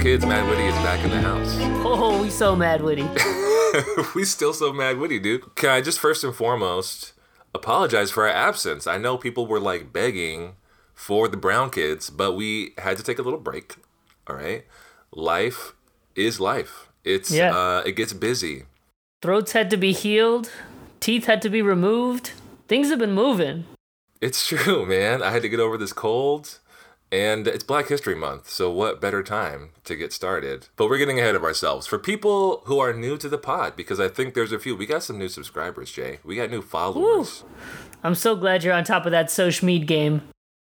kids, Mad Witty is back in the house. Oh, we so mad witty. we still so mad witty, dude. Can I just first and foremost apologize for our absence? I know people were like begging for the Brown kids, but we had to take a little break. All right, life is life. It's Yeah. uh, it gets busy. Throats had to be healed, teeth had to be removed. Things have been moving. It's true, man. I had to get over this cold. And it's Black History Month, so what better time to get started? But we're getting ahead of ourselves. For people who are new to the pod, because I think there's a few, we got some new subscribers, Jay. We got new followers. I'm so glad you're on top of that social media game.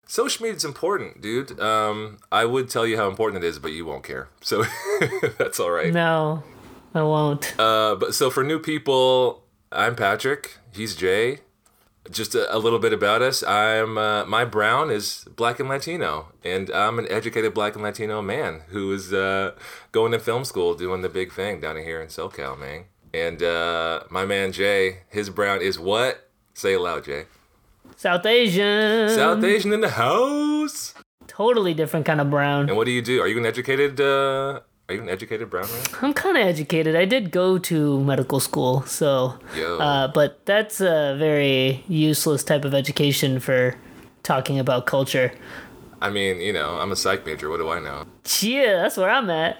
Is important, dude. Um, I would tell you how important it is, but you won't care. So that's all right. No, I won't. Uh, but so for new people, I'm Patrick. He's Jay. Just a, a little bit about us. I'm uh, my brown is black and Latino, and I'm an educated black and Latino man who is uh, going to film school, doing the big thing down here in SoCal, man. And uh, my man Jay, his brown is what? Say it loud, Jay. South Asian. South Asian in the house. Totally different kind of brown. And what do you do? Are you an educated? Are you an educated brown man? I'm kind of educated. I did go to medical school, so. Yo. Uh, but that's a very useless type of education for talking about culture. I mean, you know, I'm a psych major. What do I know? Yeah, that's where I'm at.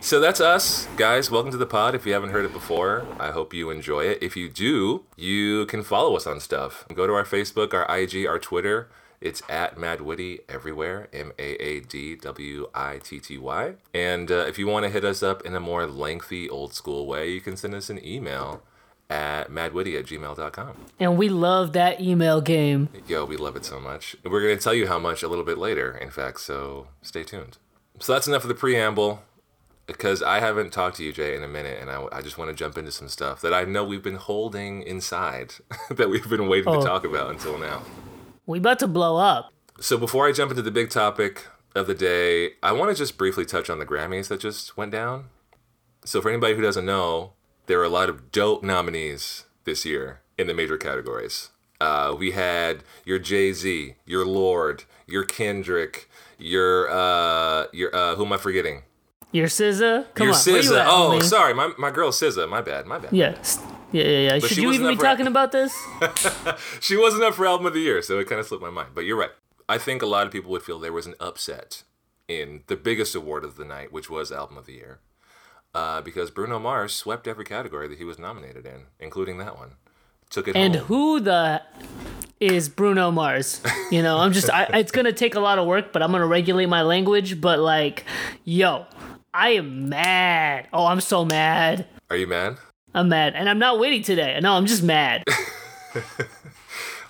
So that's us, guys. Welcome to the pod. If you haven't heard it before, I hope you enjoy it. If you do, you can follow us on stuff. Go to our Facebook, our IG, our Twitter. It's at Mad Witty everywhere, M A A D W I T T Y. And uh, if you want to hit us up in a more lengthy, old school way, you can send us an email at madwitty at gmail.com. And we love that email game. Yo, we love it so much. We're going to tell you how much a little bit later, in fact, so stay tuned. So that's enough of the preamble because I haven't talked to you, Jay, in a minute, and I, I just want to jump into some stuff that I know we've been holding inside that we've been waiting Oh. to talk about until now. We about to blow up. So before I jump into the big topic of the day, I want to just briefly touch on the Grammys that just went down. So for anybody who doesn't know, there were a lot of dope nominees this year in the major categories. Uh, we had your Jay Z, your Lorde, your Kendrick, your uh, your uh, who am I forgetting? Your SZA? Come your on. where you SZA. at, Oh, homie? sorry, my my girl SZA. My bad, my bad. Yeah. Yeah, yeah, yeah. Should you even be for- talking about this? she wasn't up for album of the year, so it kind of slipped my mind. But you're right. I think a lot of people would feel there was an upset in the biggest award of the night, which was album of the year, uh, because Bruno Mars swept every category that he was nominated in, including that one. Took it And home. who the is Bruno Mars? You know, I'm just, I, it's gonna take a lot of work, but I'm gonna regulate my language. But like, yo, I am mad. Oh, I'm so mad. Are you mad? I'm mad, and I'm not witty today. No, I'm just mad.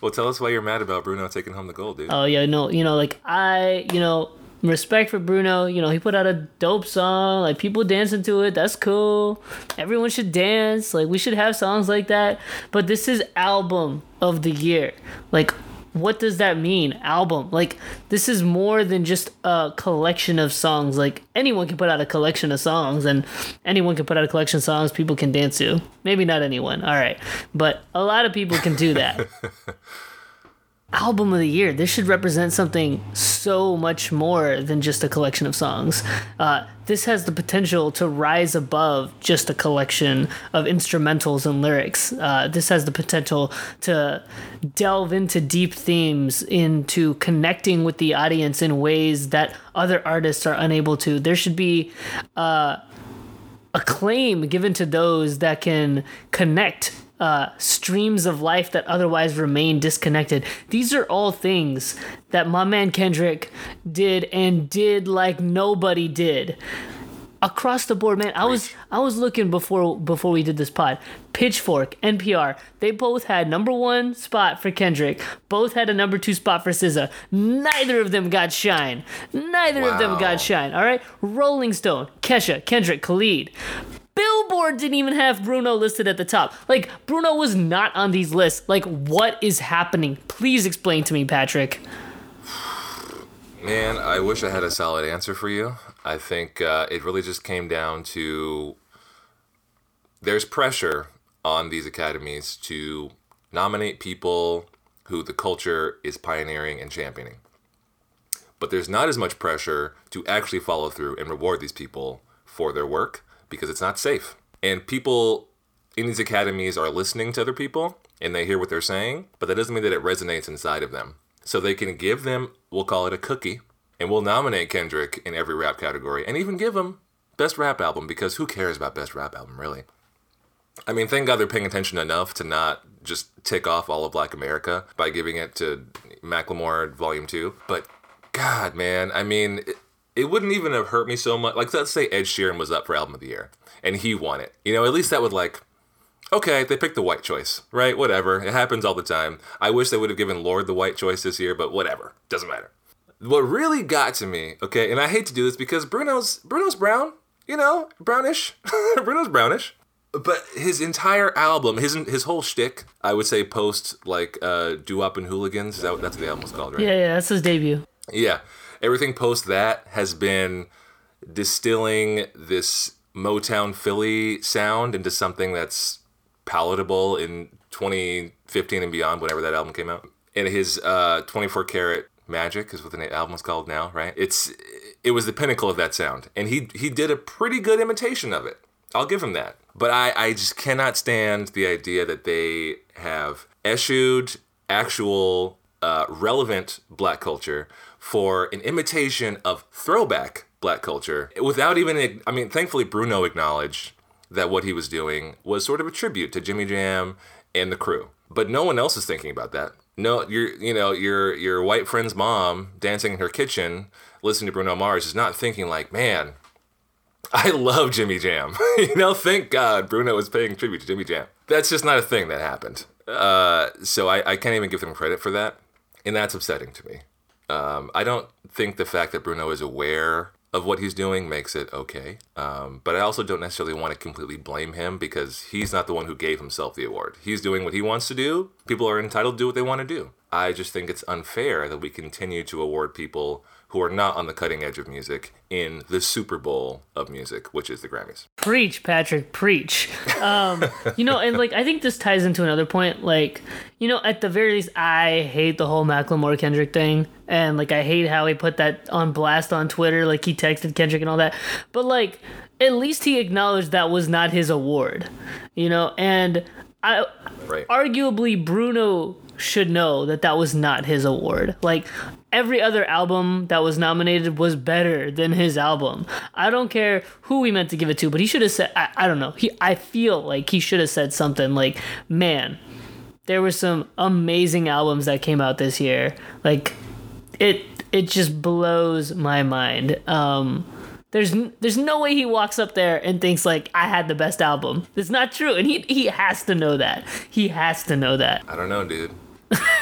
Well, tell us why you're mad about Bruno taking home the gold, dude. Oh yeah, no, you know, like I, you know, respect for Bruno. You know, he put out a dope song. Like people dancing to it. That's cool. Everyone should dance. Like we should have songs like that. But this is album of the year. Like. What does that mean? Album. Like, this is more than just a collection of songs. Like, anyone can put out a collection of songs, and anyone can put out a collection of songs people can dance to. Maybe not anyone, all right. But a lot of people can do that album of the year. This should represent something so much more than just a collection of songs. Uh, this has the potential to rise above just a collection of instrumentals and lyrics. Uh, this has the potential to delve into deep themes, into connecting with the audience in ways that other artists are unable to. There should be uh, acclaim given to those that can connect uh, streams of life that otherwise remain disconnected. These are all things that my man Kendrick did and did like nobody did. Across the board, man. I was I was looking before before we did this pod. Pitchfork, NPR, they both had number one spot for Kendrick. Both had a number two spot for SZA. Neither of them got shine. Neither of them got shine. All right. Rolling Stone, Kesha, Kendrick, Khalid. Billboard didn't even have Bruno listed at the top. Like Bruno was not on these lists. Like what is happening? Please explain to me, Patrick. Man, I wish I had a solid answer for you. I think uh, it really just came down to there's pressure on these academies to nominate people who the culture is pioneering and championing. but there's not as much pressure to actually follow through and reward these people for their work because it's not safe. And people in these academies are listening to other people and they hear what they're saying, but that doesn't mean that it resonates inside of them. So they can give them, we'll call it a cookie, and we'll nominate Kendrick in every rap category and even give him best rap album because who cares about best rap album really? I mean, thank God they're paying attention enough to not just tick off all of Black America by giving it to Macklemore Volume 2. But God, man, I mean, it, wouldn't even have hurt me so much. Like, let's say Ed Sheeran was up for Album of the Year and he won it. You know, at least that would, like, okay, they picked the white choice, right? Whatever. It happens all the time. I wish they would have given Lorde the white choice this year, but whatever. Doesn't matter. What really got to me, okay, and I hate to do this because Bruno's Bruno's brown, you know, brownish. Bruno's brownish. But his entire album, his his whole shtick, I would say post like uh Doo-Wop and Hooligans, is that, that's what the album was called, right? Yeah, yeah, that's his debut. Yeah. Everything post that has been distilling this Motown Philly sound into something that's palatable in 2015 and beyond, whenever that album came out. And his uh, 24 karat magic is what the album is called now, right? It's it was the pinnacle of that sound, and he he did a pretty good imitation of it. I'll give him that. But I I just cannot stand the idea that they have eschewed actual uh, relevant black culture for an imitation of throwback black culture without even I mean thankfully Bruno acknowledged that what he was doing was sort of a tribute to Jimmy Jam and the crew. But no one else is thinking about that. No, your you know your your white friend's mom dancing in her kitchen, listening to Bruno Mars, is not thinking like, man, I love Jimmy Jam. you know, thank God Bruno is paying tribute to Jimmy Jam. That's just not a thing that happened. Uh, so I, I can't even give them credit for that, and that's upsetting to me. Um, I don't think the fact that Bruno is aware of what he's doing makes it okay. Um, but I also don't necessarily want to completely blame him because he's not the one who gave himself the award. He's doing what he wants to do. People are entitled to do what they want to do. I just think it's unfair that we continue to award people who are not on the cutting edge of music in the Super Bowl of music, which is the Grammys. Preach, Patrick, preach. Um, you know, and like I think this ties into another point. Like, you know, at the very least, I hate the whole Macklemore Kendrick thing, and like I hate how he put that on blast on Twitter. Like he texted Kendrick and all that. But like, at least he acknowledged that was not his award. You know, and I Right. arguably Bruno should know that that was not his award. Like every other album that was nominated was better than his album. I don't care who he meant to give it to, but he should have said I, I don't know. He I feel like he should have said something like, "Man, there were some amazing albums that came out this year." Like it it just blows my mind. Um there's there's no way he walks up there and thinks like I had the best album. It's not true, and he he has to know that. He has to know that. I don't know, dude.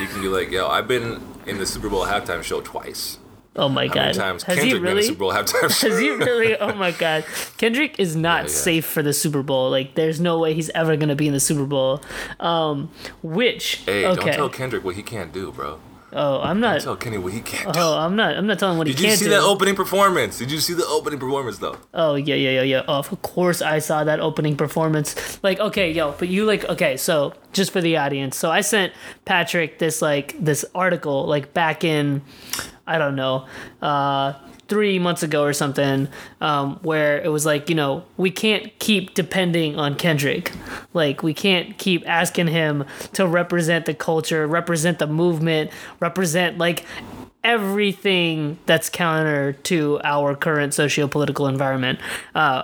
You can be like, yo, I've been in the Super Bowl halftime show twice. Oh my How god. many times Has Kendrick he been in really? Super Bowl halftime show? Has he really? Oh my god. Kendrick is not yeah. safe for the Super Bowl. Like there's no way he's ever going to be in the Super Bowl. Um which Hey, okay. don't tell Kendrick what he can't do, bro. Oh, I'm not Tell Kenny what he can't do. Oh, I'm not I'm not telling what he Did you can't do. Did you see do. that opening performance? Did you see the opening performance though? Oh yeah, yeah, yeah, yeah. Oh, of course I saw that opening performance. Like, okay, yo, but you like okay, so just for the audience. So I sent Patrick this like this article like back in I don't know, uh three months ago or something, um, where it was like, you know, we can't keep depending on Kendrick. Like, we can't keep asking him to represent the culture, represent the movement, represent like everything that's counter to our current socio-political environment. Uh,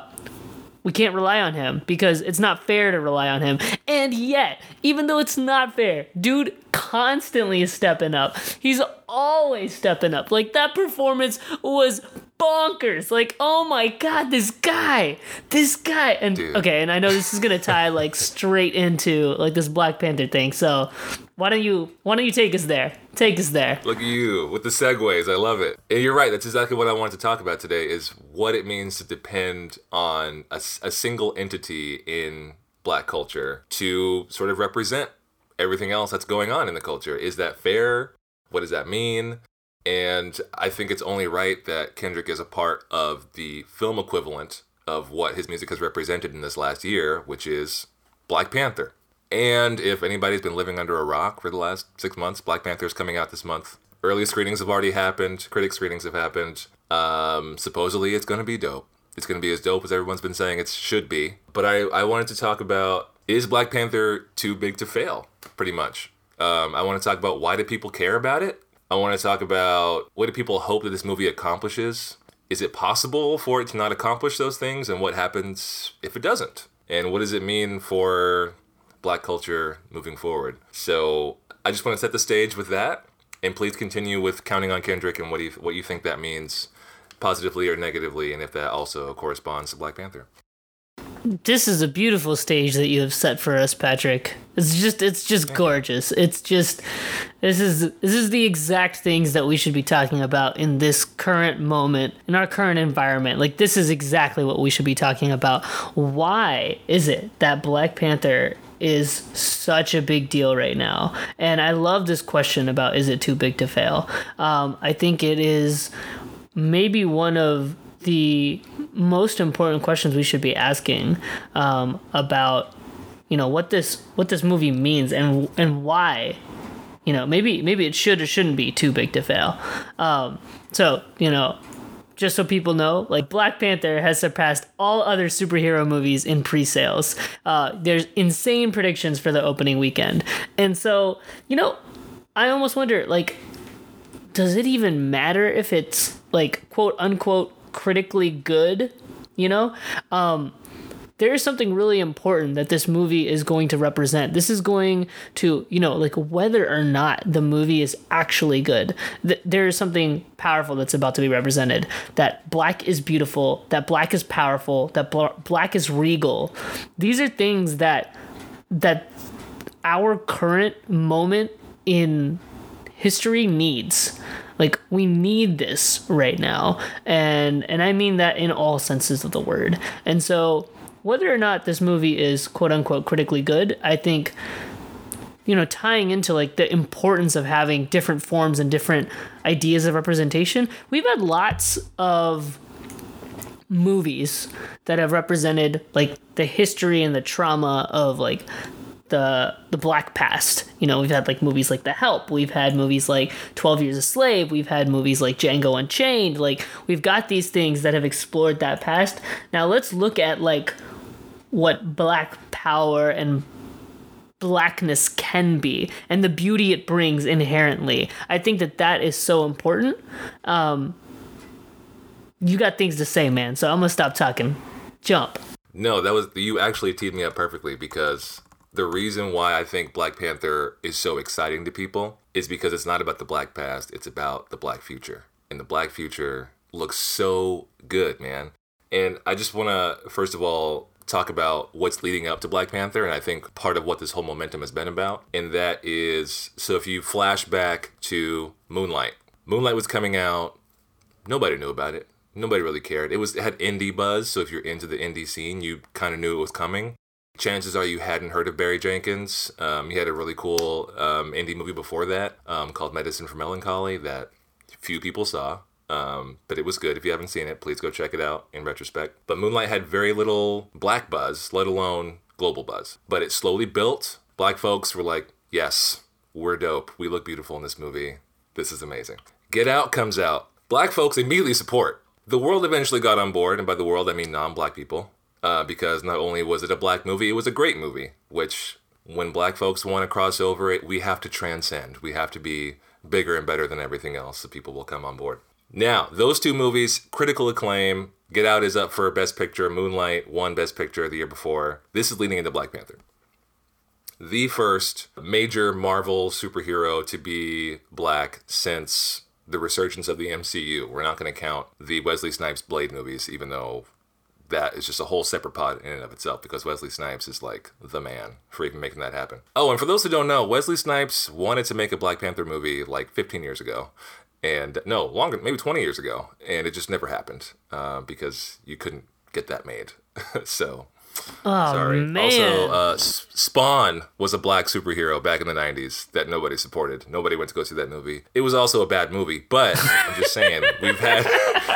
we can't rely on him because it's not fair to rely on him. And yet, even though it's not fair, dude constantly is stepping up. He's always stepping up. Like that performance was bonkers. Like, oh my god, this guy, this guy. And Dude. okay, and I know this is gonna tie like straight into like this Black Panther thing. So why don't you why don't you take us there? Take us there. Look at you with the segues. I love it. And you're right. That's exactly what I wanted to talk about today is what it means to depend on a, a single entity in black culture to sort of represent everything else that's going on in the culture. Is that fair? What does that mean? And I think it's only right that Kendrick is a part of the film equivalent of what his music has represented in this last year, which is Black Panther. And if anybody's been living under a rock for the last six months, Black Panther is coming out this month. Early screenings have already happened. Critic screenings have happened. Um, supposedly, it's going to be dope. It's going to be as dope as everyone's been saying it should be. But I, I wanted to talk about is Black Panther too big to fail? Pretty much. Um, I want to talk about why do people care about it? I want to talk about what do people hope that this movie accomplishes? Is it possible for it to not accomplish those things? And what happens if it doesn't? And what does it mean for black culture moving forward? So I just want to set the stage with that. And please continue with counting on Kendrick and what you what you think that means positively or negatively, and if that also corresponds to Black Panther. This is a beautiful stage that you have set for us, Patrick. It's just it's just gorgeous. It's just this is this is the exact things that we should be talking about in this current moment, in our current environment. Like this is exactly what we should be talking about. Why is it that Black Panther is such a big deal right now? And I love this question about is it too big to fail? Um, I think it is maybe one of the most important questions we should be asking um, about you know what this what this movie means and and why you know maybe maybe it should or shouldn't be too big to fail. Um, so you know just so people know like black panther has surpassed all other superhero movies in pre-sales. Uh, there's insane predictions for the opening weekend. And so you know i almost wonder like does it even matter if it's like quote unquote critically good you know um there is something really important that this movie is going to represent. This is going to, you know, like whether or not the movie is actually good, th- there is something powerful that's about to be represented. That black is beautiful, that black is powerful, that bl- black is regal. These are things that that our current moment in history needs. Like we need this right now. And and i mean that in all senses of the word. And so whether or not this movie is quote unquote critically good i think you know tying into like the importance of having different forms and different ideas of representation we've had lots of movies that have represented like the history and the trauma of like the the black past. You know, we've had like movies like The Help, we've had movies like 12 Years a Slave, we've had movies like Django Unchained. Like we've got these things that have explored that past. Now let's look at like what black power and blackness can be and the beauty it brings inherently. I think that that is so important. Um you got things to say, man. So I'm to stop talking. Jump. No, that was you actually teed me up perfectly because the reason why I think Black Panther is so exciting to people is because it's not about the black past, it's about the black future. And the black future looks so good, man. And I just want to, first of all, talk about what's leading up to Black Panther. And I think part of what this whole momentum has been about. And that is so if you flash back to Moonlight, Moonlight was coming out, nobody knew about it. Nobody really cared. It was it had indie buzz, so if you're into the indie scene, you kind of knew it was coming chances are you hadn't heard of Barry Jenkins. Um, he had a really cool um, indie movie before that um, called Medicine for Melancholy that few people saw. Um, but it was good. If you haven't seen it, please go check it out in retrospect. But Moonlight had very little black buzz, let alone global buzz. But it slowly built. Black folks were like, yes, we're dope. We look beautiful in this movie. This is amazing. Get Out comes out. Black folks immediately support. The world eventually got on board, and by the world I mean non black people uh, because not only was it a black movie, it was a great movie, which when black folks want to cross over it, we have to transcend. We have to be bigger and better than everything else so people will come on board. Now, those two movies, critical acclaim. Get Out is up for Best Picture. Moonlight won Best Picture the year before. This is leading into Black Panther. The first major Marvel superhero to be black since the resurgence of the MCU. We're not going to count the Wesley Snipes Blade movies, even though that is just a whole separate pod in and of itself because Wesley Snipes is like the man for even making that happen. Oh, and for those who don't know, Wesley Snipes wanted to make a Black Panther movie like 15 years ago. And no, longer, maybe 20 years ago. And it just never happened uh, because you couldn't get that made. so, oh, sorry. Man. Also, uh, Spawn was a black superhero back in the 90s that nobody supported. Nobody went to go see that movie. It was also a bad movie, but I'm just saying, we've had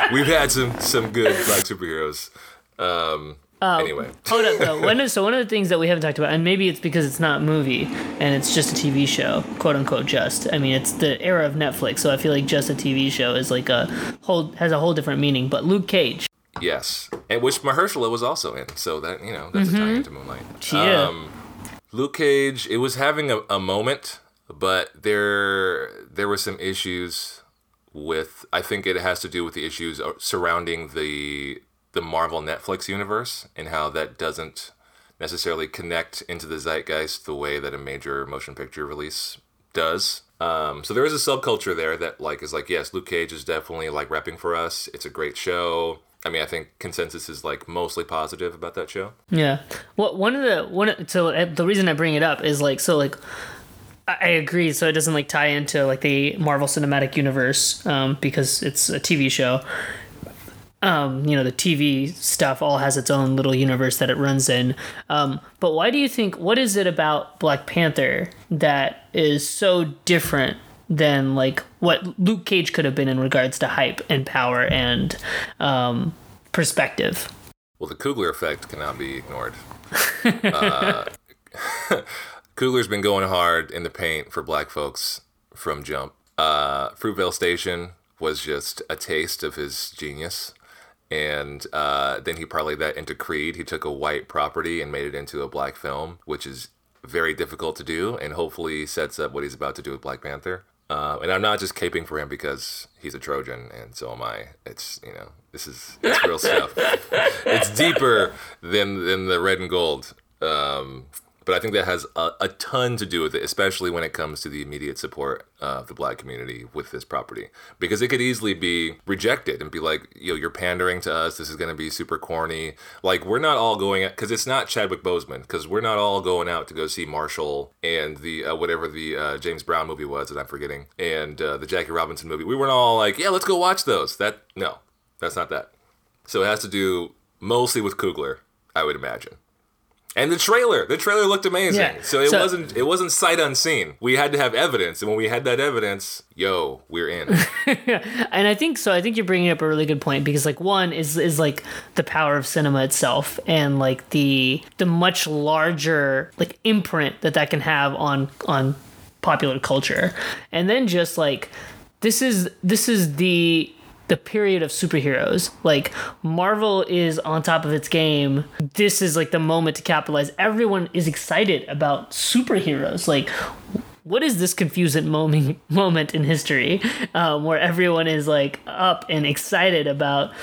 we've had some some good black superheroes um, anyway, Hold up though. One of, so one of the things that we haven't talked about, and maybe it's because it's not a movie and it's just a TV show, quote unquote. Just. I mean, it's the era of Netflix, so I feel like just a TV show is like a whole has a whole different meaning. But Luke Cage. yes, and which Mahershala was also in, so that you know that's a tie into Moonlight. Yeah. Um, Luke Cage, it was having a, a moment, but there there were some issues with. I think it has to do with the issues surrounding the the Marvel Netflix universe and how that doesn't necessarily connect into the zeitgeist the way that a major motion picture release does. Um, so there is a subculture there that like is like yes, Luke Cage is definitely like repping for us. It's a great show. I mean, I think consensus is like mostly positive about that show. Yeah. Well, one of the one so uh, the reason I bring it up is like so like I agree. So it doesn't like tie into like the Marvel Cinematic Universe um, because it's a TV show. Um, you know, the TV stuff all has its own little universe that it runs in. Um, but why do you think? What is it about Black Panther that is so different than like what Luke Cage could have been in regards to hype and power and um, perspective? Well, the Coogler effect cannot be ignored. uh, Coogler's been going hard in the paint for black folks from jump. Uh, Fruitvale Station was just a taste of his genius. And uh, then he parlayed that into Creed. He took a white property and made it into a black film, which is very difficult to do and hopefully sets up what he's about to do with Black Panther. Uh, and I'm not just caping for him because he's a Trojan and so am I. It's you know this is it's real stuff. It's deeper than than the red and gold. Um, but I think that has a, a ton to do with it, especially when it comes to the immediate support of the black community with this property, because it could easily be rejected and be like, you know, you're pandering to us. This is going to be super corny. Like we're not all going because it's not Chadwick Boseman, because we're not all going out to go see Marshall and the uh, whatever the uh, James Brown movie was that I'm forgetting, and uh, the Jackie Robinson movie. We weren't all like, yeah, let's go watch those. That no, that's not that. So it has to do mostly with Coogler, I would imagine. And the trailer, the trailer looked amazing. Yeah, So it so- wasn't it wasn't sight unseen. We had to have evidence, and when we had that evidence, yo, we're in. and I think so. I think you're bringing up a really good point because like one is is like the power of cinema itself and like the the much larger like imprint that that can have on on popular culture, and then just like this is this is the the period of superheroes. Like Marvel is on top of its game. This is like the moment to capitalize. Everyone is excited about superheroes. Like what is this confusing moment moment in history um, where everyone is like up and excited about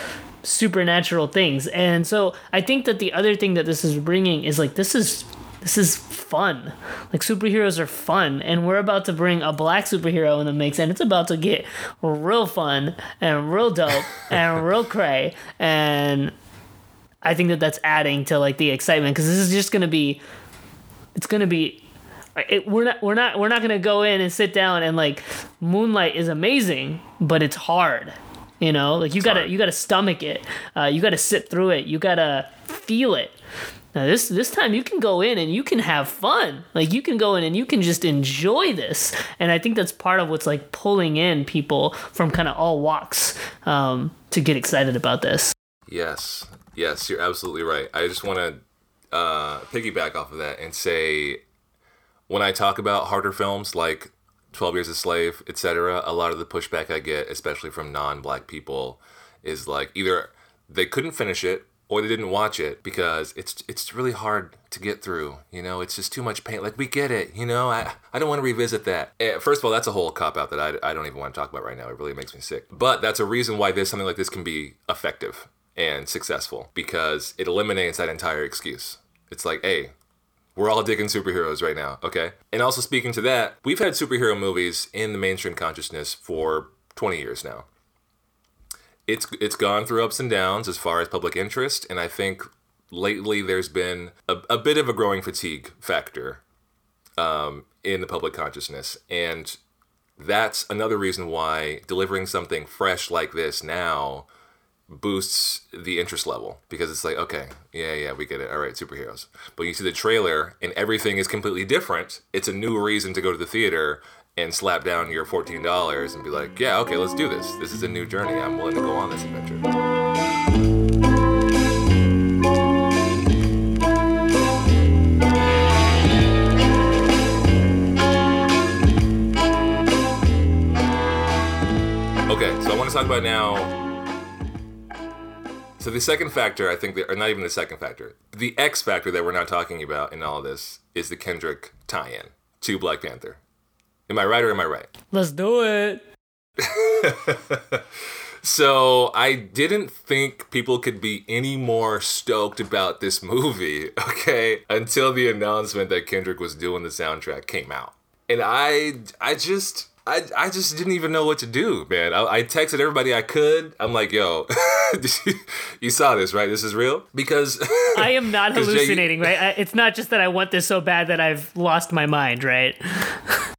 supernatural things and so i think that the other thing that this is bringing is like this is this is fun. Like superheroes are fun and we're about to bring a black superhero in the mix and it's about to get real fun and real dope and real cray and i think that that's adding to like the excitement because this is just gonna be it's gonna be it, we're not we're not we're not gonna go in and sit down and like moonlight is amazing but it's hard you know? Like you gotta hard. you gotta stomach it. Uh, you gotta sit through it. You gotta feel it now this this time you can go in and you can have fun like you can go in and you can just enjoy this and i think that's part of what's like pulling in people from kind of all walks um, to get excited about this yes, yes, you're absolutely right. I just want to uh, piggyback off of that and say, when I talk about harder films like 12 Years a Slave, etc., a lot of the pushback I get, especially from non-black people, is like either they couldn't finish it or they didn't watch it because it's it's really hard to get through. You know, it's just too much pain. Like we get it. You know, I I don't want to revisit that. Eh, First of all, that's a whole cop out that I, I don't even want to talk about right now. It really makes me sick. But that's a reason why this something like this can be effective and successful because it eliminates that entire excuse. It's like, hey, we're all digging superheroes right now, okay? And also speaking to that, we've had superhero movies in the mainstream consciousness for 20 years now. It's it's gone through ups and downs as far as public interest, and I think lately there's been a, a bit of a growing fatigue factor um, in the public consciousness, and that's another reason why delivering something fresh like this now boosts the interest level because it's like okay yeah yeah we get it. All right superheroes. But you see the trailer and everything is completely different. It's a new reason to go to the theater and slap down your $14 and be like, yeah, okay, let's do this. This is a new journey. I'm willing to go on this adventure. Okay, so I want to talk about now. So the second factor, I think, that, or not even the second factor, the X factor that we're not talking about in all of this is the Kendrick tie-in to Black Panther Am I right or am I right? Let's do it. So I didn't think people could be any more stoked about this movie, okay, until the announcement that Kendrick was doing the soundtrack came out. And I I just I, I just didn't even know what to do, man. I, I texted everybody I could. I'm like, yo, you, you saw this, right? This is real? Because I am not 'cause Jay, hallucinating, right? I, it's not just that I want this so bad that I've lost my mind, right?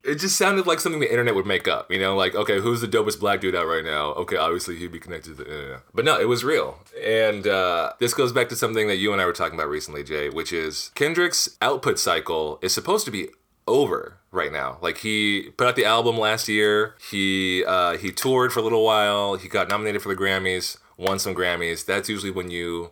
It just sounded like something the internet would make up. You know, like, okay, who's the dopest black dude out right now? Okay, obviously he'd be connected to the internet. But no, it was real. And uh, this goes back to something that you and I were talking about recently, Jay, which is Kendrick's output cycle is supposed to be over right now. Like he put out the album last year. He uh, he toured for a little while. He got nominated for the Grammys, won some Grammys. That's usually when you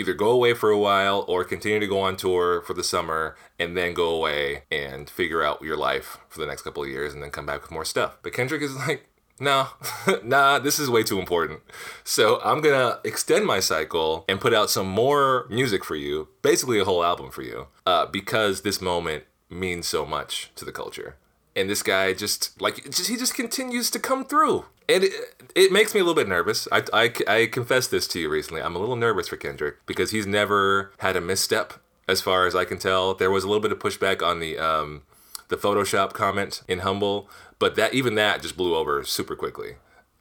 either go away for a while or continue to go on tour for the summer and then go away and figure out your life for the next couple of years and then come back with more stuff. But Kendrick is like, no, nah, this is way too important. So I'm gonna extend my cycle and put out some more music for you, basically a whole album for you, uh, because this moment means so much to the culture. And this guy just like just, he just continues to come through. And it, it makes me a little bit nervous. I, I, I confessed this to you recently. I'm a little nervous for Kendrick because he's never had a misstep, as far as I can tell. There was a little bit of pushback on the um, the Photoshop comment in Humble, but that even that just blew over super quickly.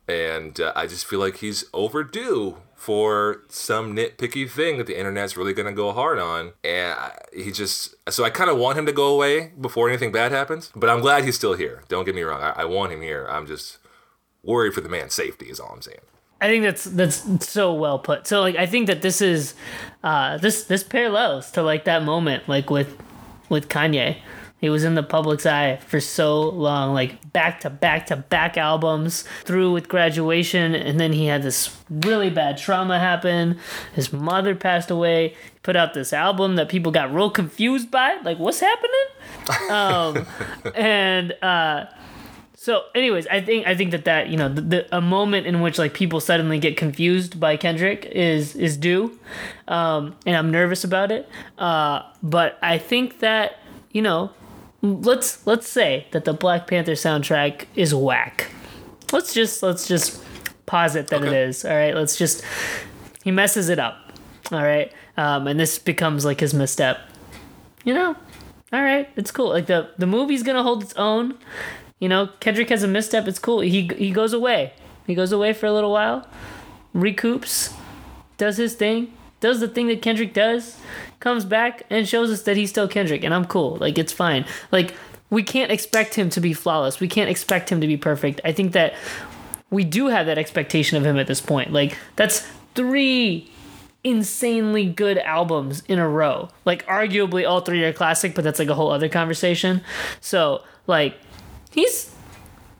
And uh, I just feel like he's overdue for some nitpicky thing that the internet's really gonna go hard on. And he just, so I kind of want him to go away before anything bad happens. But I'm glad he's still here. Don't get me wrong. I, I want him here. I'm just worried for the man's safety. Is all I'm saying. I think that's that's so well put. So like I think that this is uh this this parallels to like that moment like with with Kanye. He was in the public's eye for so long, like back to back to back albums, through with graduation, and then he had this really bad trauma happen. His mother passed away. He put out this album that people got real confused by. Like, what's happening? um, and uh, so, anyways, I think I think that that you know the, the a moment in which like people suddenly get confused by Kendrick is is due, um, and I'm nervous about it. Uh, but I think that you know, let's let's say that the Black Panther soundtrack is whack. Let's just let's just posit that it Okay. is. All right, let's just he messes it up. All right, um, and this becomes like his misstep. You know, all right, it's cool. Like the the movie's gonna hold its own. You know, Kendrick has a misstep. It's cool. He he goes away. He goes away for a little while, recoups, does his thing, does the thing that Kendrick does, comes back and shows us that he's still Kendrick, and I'm cool. Like it's fine. Like we can't expect him to be flawless. We can't expect him to be perfect. I think that we do have that expectation of him at this point. Like that's three insanely good albums in a row. Like arguably all three are classic, but that's like a whole other conversation. So like he's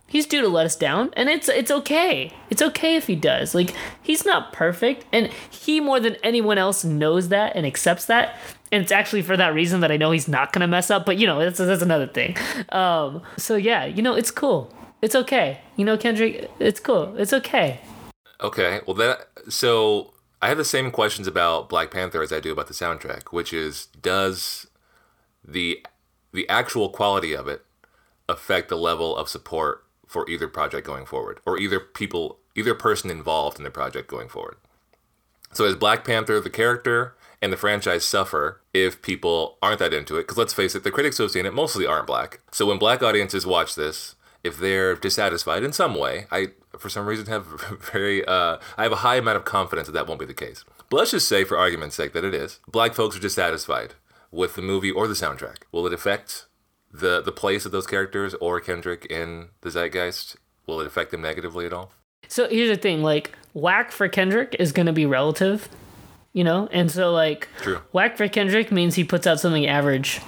he's due to let us down and it's it's okay. It's okay if he does. Like he's not perfect and he more than anyone else knows that and accepts that. And it's actually for that reason that I know he's not gonna mess up. But you know, that's that's another thing. Um, so yeah, you know, it's cool. It's okay. You know, Kendrick, it's cool. It's okay. Okay, well that so I have the same questions about Black Panther as I do about the soundtrack, which is does the the actual quality of it affect the level of support for either project going forward or either people either person involved in the project going forward. So as Black Panther the character and the franchise suffer if people aren't that into it? Because let's face it, the critics who have seen it mostly aren't black. So when black audiences watch this, if they're dissatisfied in some way, I for some reason have very uh, I have a high amount of confidence that that won't be the case. But let's just say, for argument's sake, that it is. Black folks are dissatisfied with the movie or the soundtrack. Will it affect the the place of those characters or Kendrick in the zeitgeist? Will it affect them negatively at all? So here's the thing, like whack for Kendrick is gonna be relative, you know, and so like True. whack for Kendrick means he puts out something average.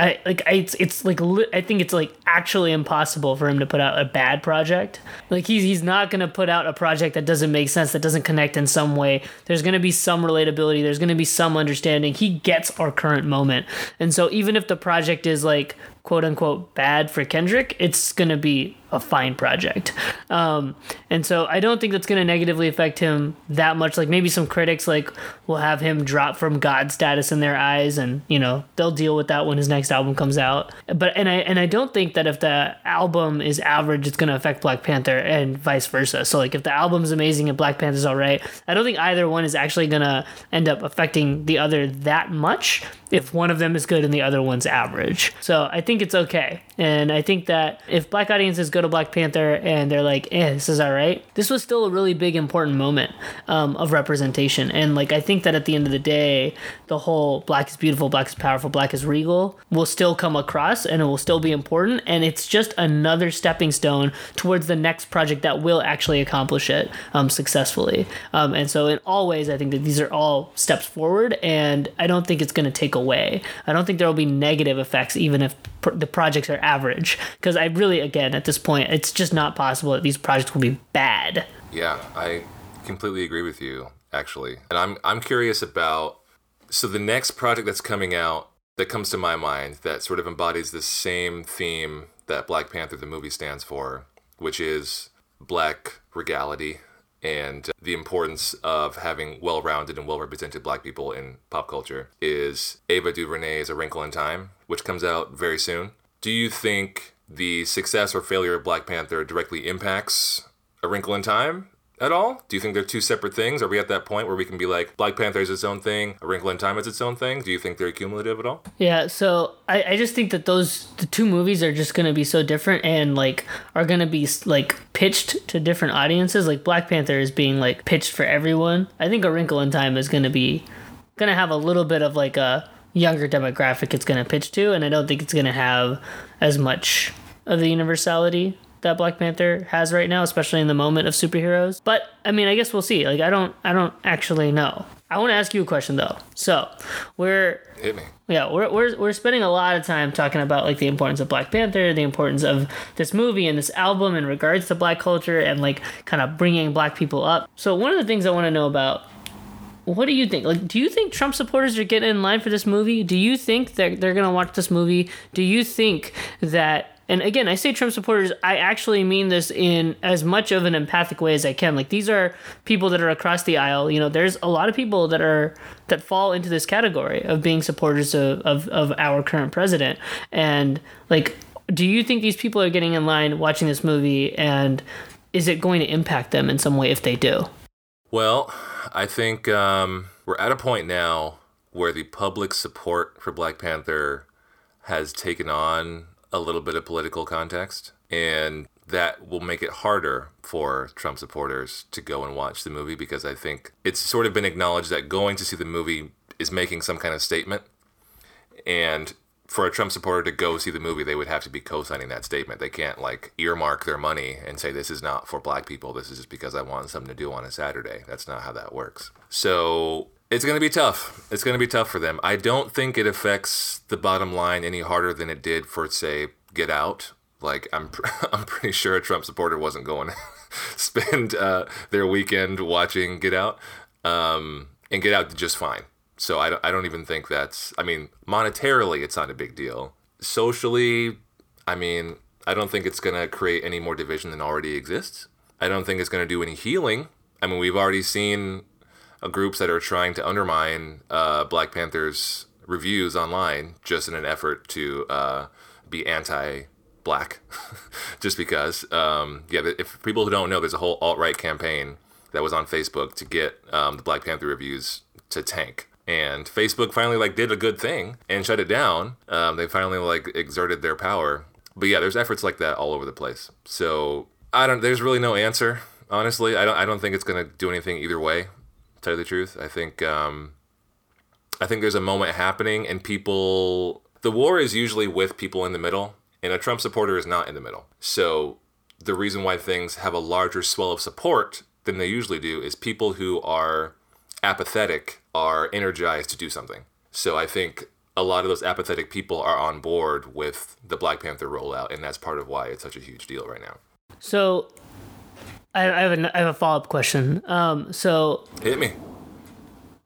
I like I, it's it's like li- I think it's like actually impossible for him to put out a bad project. Like he's he's not gonna put out a project that doesn't make sense, that doesn't connect in some way. There's gonna be some relatability. There's gonna be some understanding. He gets our current moment, and so even if the project is like quote unquote bad for Kendrick, it's gonna be a fine project. Um, and so I don't think that's going to negatively affect him that much. Like maybe some critics like will have him drop from God status in their eyes, and you know they'll deal with that when his next album comes out. But and I and I don't think that if the album is average, it's going to affect Black Panther and vice versa. So like if the album's amazing and Black Panther's all right, I don't think either one is actually going to end up affecting the other that much if one of them is good and the other one's average. So I think it's okay. And I think that if black audiences go to Black Panther and they're like, eh, this is all right, this was still a really big, important moment um, of representation. And like, I think that at the end of the day, the whole black is beautiful, black is powerful, black is regal will still come across and it will still be important. And it's just another stepping stone towards the next project that will actually accomplish it um, successfully. Um, and so, in all ways, I think that these are all steps forward. And I don't think it's going to take away. I don't think there will be negative effects, even if pr- the projects are average. Because I really, again, at this point, it's just not possible that these projects will be bad. Yeah, I completely agree with you, actually. And I'm I'm curious about so the next project that's coming out that comes to my mind that sort of embodies the same theme that Black Panther the movie stands for, which is black regality and the importance of having well-rounded and well-represented black people in pop culture is Ava DuVernay's A Wrinkle in Time, which comes out very soon. Do you think the success or failure of Black Panther directly impacts A Wrinkle in Time at all? Do you think they're two separate things? Are we at that point where we can be like Black Panther is its own thing, A Wrinkle in Time is its own thing? Do you think they're cumulative at all? Yeah, so I, I just think that those the two movies are just gonna be so different and like are gonna be like pitched to different audiences. Like Black Panther is being like pitched for everyone. I think A Wrinkle in Time is gonna be gonna have a little bit of like a younger demographic it's gonna pitch to, and I don't think it's gonna have as much of the universality that Black Panther has right now, especially in the moment of superheroes. But I mean, I guess we'll see. Like I don't I don't actually know. I want to ask you a question though. So, we're Hit me. yeah, we're, we're, we're spending a lot of time talking about like the importance of Black Panther, the importance of this movie and this album in regards to black culture and like kind of bringing black people up. So one of the things I want to know about what do you think? Like, do you think Trump supporters are getting in line for this movie? Do you think that they're gonna watch this movie? Do you think that? And again, I say Trump supporters. I actually mean this in as much of an empathic way as I can. Like, these are people that are across the aisle. You know, there's a lot of people that are that fall into this category of being supporters of of, of our current president. And like, do you think these people are getting in line watching this movie? And is it going to impact them in some way if they do? Well, I think um, we're at a point now where the public support for Black Panther has taken on a little bit of political context, and that will make it harder for Trump supporters to go and watch the movie because I think it's sort of been acknowledged that going to see the movie is making some kind of statement. And for a Trump supporter to go see the movie, they would have to be co-signing that statement. They can't like earmark their money and say this is not for black people. This is just because I want something to do on a Saturday. That's not how that works. So it's going to be tough. It's going to be tough for them. I don't think it affects the bottom line any harder than it did for say Get Out. Like I'm, I'm pretty sure a Trump supporter wasn't going to spend uh, their weekend watching Get Out, um, and Get Out did just fine. So I don't, I don't even think that's, I mean, monetarily, it's not a big deal. Socially, I mean, I don't think it's going to create any more division than already exists. I don't think it's going to do any healing. I mean, we've already seen groups that are trying to undermine uh, Black Panther's reviews online just in an effort to uh, be anti black. just because, um, yeah, if people who don't know, there's a whole alt right campaign that was on Facebook to get um, the Black Panther reviews to tank and Facebook finally like did a good thing and shut it down. Um, they finally like exerted their power. But yeah, there's efforts like that all over the place. So I don't. There's really no answer. Honestly, I don't. I don't think it's gonna do anything either way. Tell you the truth, I think. Um, I think there's a moment happening, and people. The war is usually with people in the middle, and a Trump supporter is not in the middle. So the reason why things have a larger swell of support than they usually do is people who are apathetic are energized to do something. So I think a lot of those apathetic people are on board with the Black Panther rollout, and that's part of why it's such a huge deal right now. So, I, I have a, I have a follow up question. Um, so Hit me.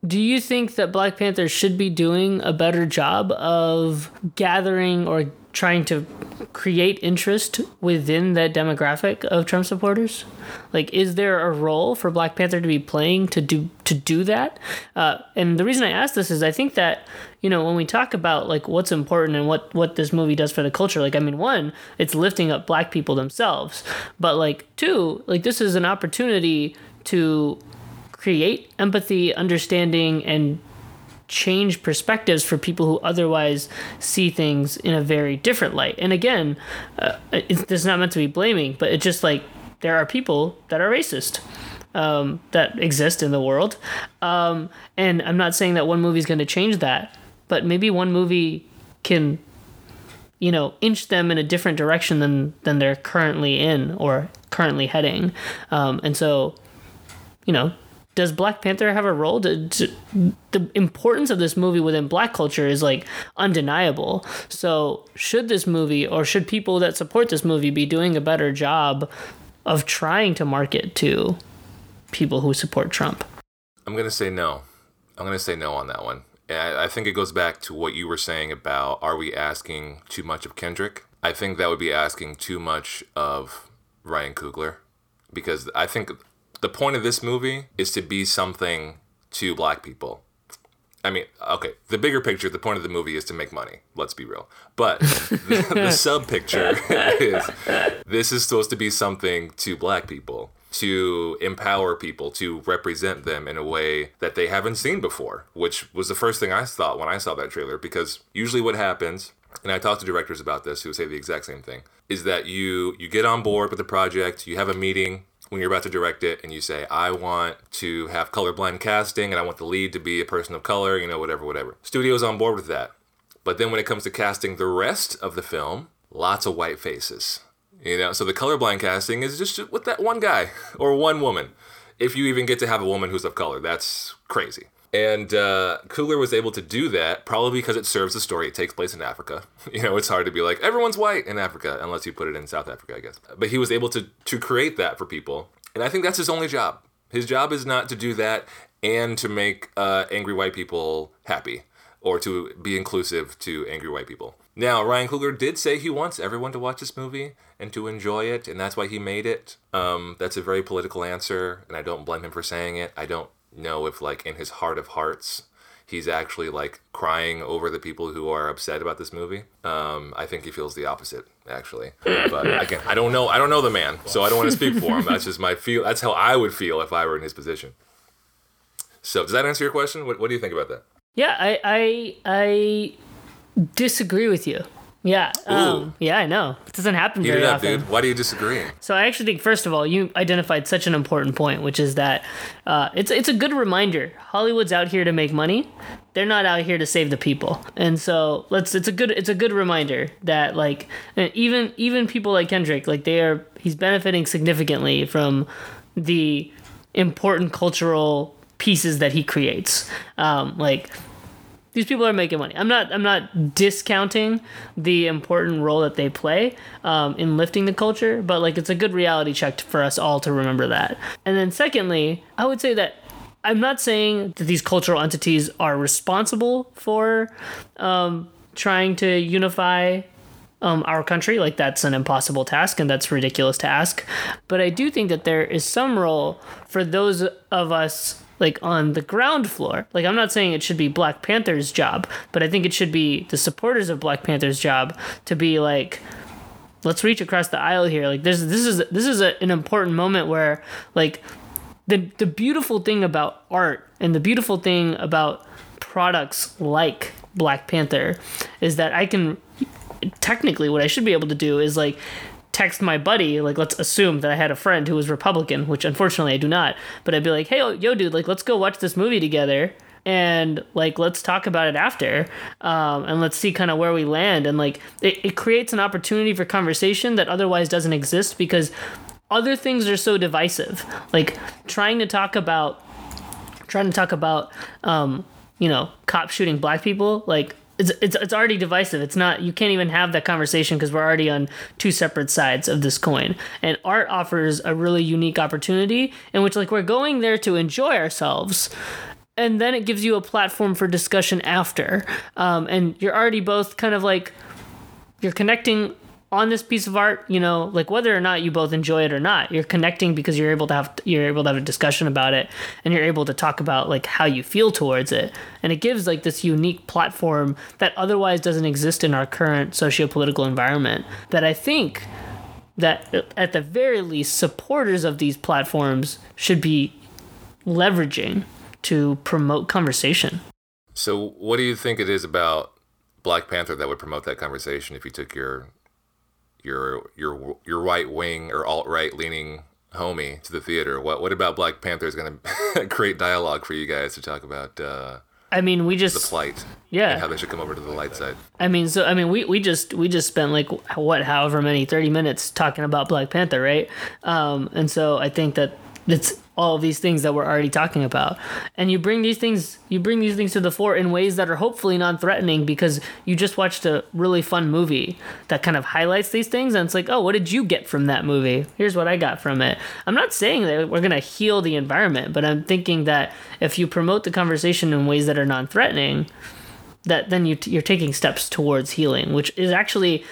do you think that Black Panther should be doing a better job of gathering or trying to create interest within that demographic of Trump supporters? Like, is there a role for Black Panther to be playing to do to do that? Uh, and the reason I ask this is I think that you know when we talk about like what's important and what what this movie does for the culture, like I mean, one, it's lifting up Black people themselves, but like two, like this is an opportunity to create empathy, understanding, and change perspectives for people who otherwise see things in a very different light. And again, uh, it's, not meant to be blaming, but it's just like there are people that are racist. Um, that exist in the world. Um, and I'm not saying that one movie is going to change that, but maybe one movie can, you know, inch them in a different direction than than they're currently in or currently heading. Um, and so, you know, does Black Panther have a role? To, to, the importance of this movie within black culture is like undeniable. So, should this movie or should people that support this movie be doing a better job of trying to market to people who support Trump? I'm going to say no. I'm going to say no on that one. And I think it goes back to what you were saying about are we asking too much of Kendrick? I think that would be asking too much of Ryan Coogler because I think the point of this movie is to be something to black people. I mean, okay, the bigger picture, the point of the movie is to make money. Let's be real. But the, the sub picture is this is supposed to be something to black people, to empower people, to represent them in a way that they haven't seen before, which was the first thing I thought when I saw that trailer. Because usually what happens, and I talk to directors about this who say the exact same thing, is that you you get on board with the project, you have a meeting, when you're about to direct it and you say, I want to have colorblind casting and I want the lead to be a person of color, you know, whatever, whatever. Studio's on board with that. But then when it comes to casting the rest of the film, lots of white faces. You know, so the colorblind casting is just with that one guy or one woman. If you even get to have a woman who's of color, that's crazy. And uh, Coogler was able to do that probably because it serves the story. It takes place in Africa. You know, it's hard to be like everyone's white in Africa unless you put it in South Africa, I guess. But he was able to to create that for people, and I think that's his only job. His job is not to do that and to make uh, angry white people happy or to be inclusive to angry white people. Now, Ryan Coogler did say he wants everyone to watch this movie and to enjoy it, and that's why he made it. Um, that's a very political answer, and I don't blame him for saying it. I don't know if like in his heart of hearts he's actually like crying over the people who are upset about this movie. Um, I think he feels the opposite actually. But again, I don't know. I don't know the man, so I don't want to speak for him. That's just my feel. That's how I would feel if I were in his position. So does that answer your question? What, what do you think about that? Yeah, I I I disagree with you. Yeah. Um, yeah, I know. It doesn't happen Heat very it up, often. dude. Why do you disagree? So I actually think, first of all, you identified such an important point, which is that uh, it's it's a good reminder. Hollywood's out here to make money. They're not out here to save the people. And so let's. It's a good. It's a good reminder that like even even people like Kendrick, like they are. He's benefiting significantly from the important cultural pieces that he creates. Um, like these people are making money. I'm not I'm not discounting the important role that they play um, in lifting the culture, but like it's a good reality check for us all to remember that. And then secondly, I would say that I'm not saying that these cultural entities are responsible for um, trying to unify um, our country. Like that's an impossible task and that's ridiculous to ask. But I do think that there is some role for those of us like on the ground floor. Like I'm not saying it should be Black Panther's job, but I think it should be the supporters of Black Panther's job to be like let's reach across the aisle here. Like this this is this is a, an important moment where like the the beautiful thing about art and the beautiful thing about products like Black Panther is that I can technically what I should be able to do is like text my buddy, like let's assume that I had a friend who was Republican, which unfortunately I do not, but I'd be like, hey, yo, dude, like let's go watch this movie together and like let's talk about it after um, and let's see kind of where we land. And like it, it creates an opportunity for conversation that otherwise doesn't exist because other things are so divisive. Like trying to talk about trying to talk about um, you know cop shooting black people like it's, it's, it's already divisive. It's not you can't even have that conversation because we're already on two separate sides of this coin. And art offers a really unique opportunity in which like we're going there to enjoy ourselves and then it gives you a platform for discussion after. Um, and you're already both kind of like you're connecting on this piece of art, you know, like whether or not you both enjoy it or not, you're connecting because you're able to have you're able to have a discussion about it and you're able to talk about like how you feel towards it. And it gives like this unique platform that otherwise doesn't exist in our current socio-political environment that I think that at the very least supporters of these platforms should be leveraging to promote conversation. So, what do you think it is about Black Panther that would promote that conversation if you took your your your your right wing or alt right leaning homie to the theater? What what about Black Panther is going to create dialogue for you guys to talk about uh, I mean, we just the plight yeah. and how they should come over to the light side? I mean, so I mean, we, we just we just spent like what, however many thirty minutes talking about Black Panther, right? Um, and so I think that it's all of these things that we're already talking about, and you bring these things you bring these things to the fore in ways that are hopefully non-threatening because you just watched a really fun movie that kind of highlights these things, and it's like, oh, what did you get from that movie? Here's what I got from it. I'm not saying that we're gonna heal the environment, but I'm thinking that if you promote the conversation in ways that are non-threatening that then you you're taking steps towards healing, which is actually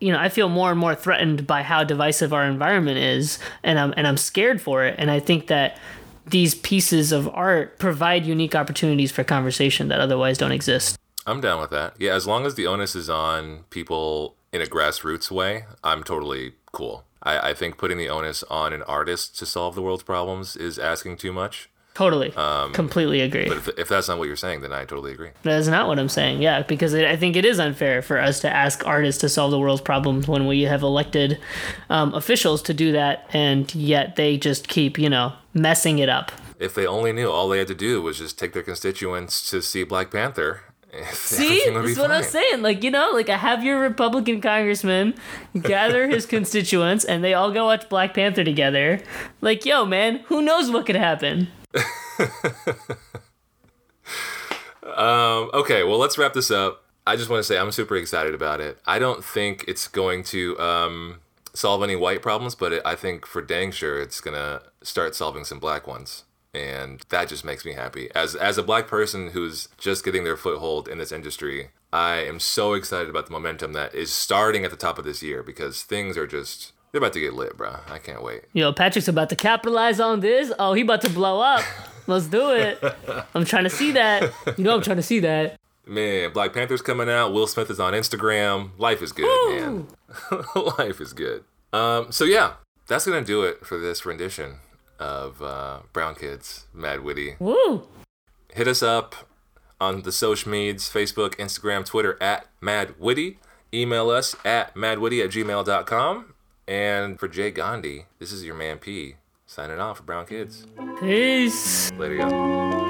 you know, I feel more and more threatened by how divisive our environment is, and I'm and I'm scared for it. And I think that these pieces of art provide unique opportunities for conversation that otherwise don't exist. I'm down with that. Yeah, as long as the onus is on people in a grassroots way, I'm totally cool. I, I think putting the onus on an artist to solve the world's problems is asking too much. Totally, completely agree. But if, if that's not what you're saying, then I totally agree. That is not what I'm saying. Yeah, because it, I think it is unfair for us to ask artists to solve the world's problems when we have elected um, officials to do that, and yet they just keep, you know, messing it up. If they only knew, all they had to do was just take their constituents to see Black Panther. See, that's what I'm saying. Like, you know, like I have your Republican congressman gather his constituents, and they all go watch Black Panther together. Like, yo, man, who knows what could happen? Um, okay, well, let's wrap this up. I just want to say I'm super excited about it. I don't think it's going to um, solve any white problems, but it, I think for dang sure it's gonna start solving some black ones, and that just makes me happy. As as a black person who's just getting their foothold in this industry, I am so excited about the momentum that is starting at the top of this year because things are just they're about to get lit, bro. I can't wait. Yo, Patrick's about to capitalize on this. Oh, he about to blow up. Let's do it. I'm trying to see that. You know, I'm trying to see that. Man, Black Panther's coming out. Will Smith is on Instagram. Life is good, man. Life is good. Um, so yeah, that's gonna do it for this rendition of uh, Brown Kids Mad Witty. Woo! Hit us up on the social medias, Facebook, Instagram, Twitter at Mad Witty. Email us at madwitty at gmail.com. And for Jay Gandhi, this is your man P signing off for Brown Kids. Peace. Later, y'all.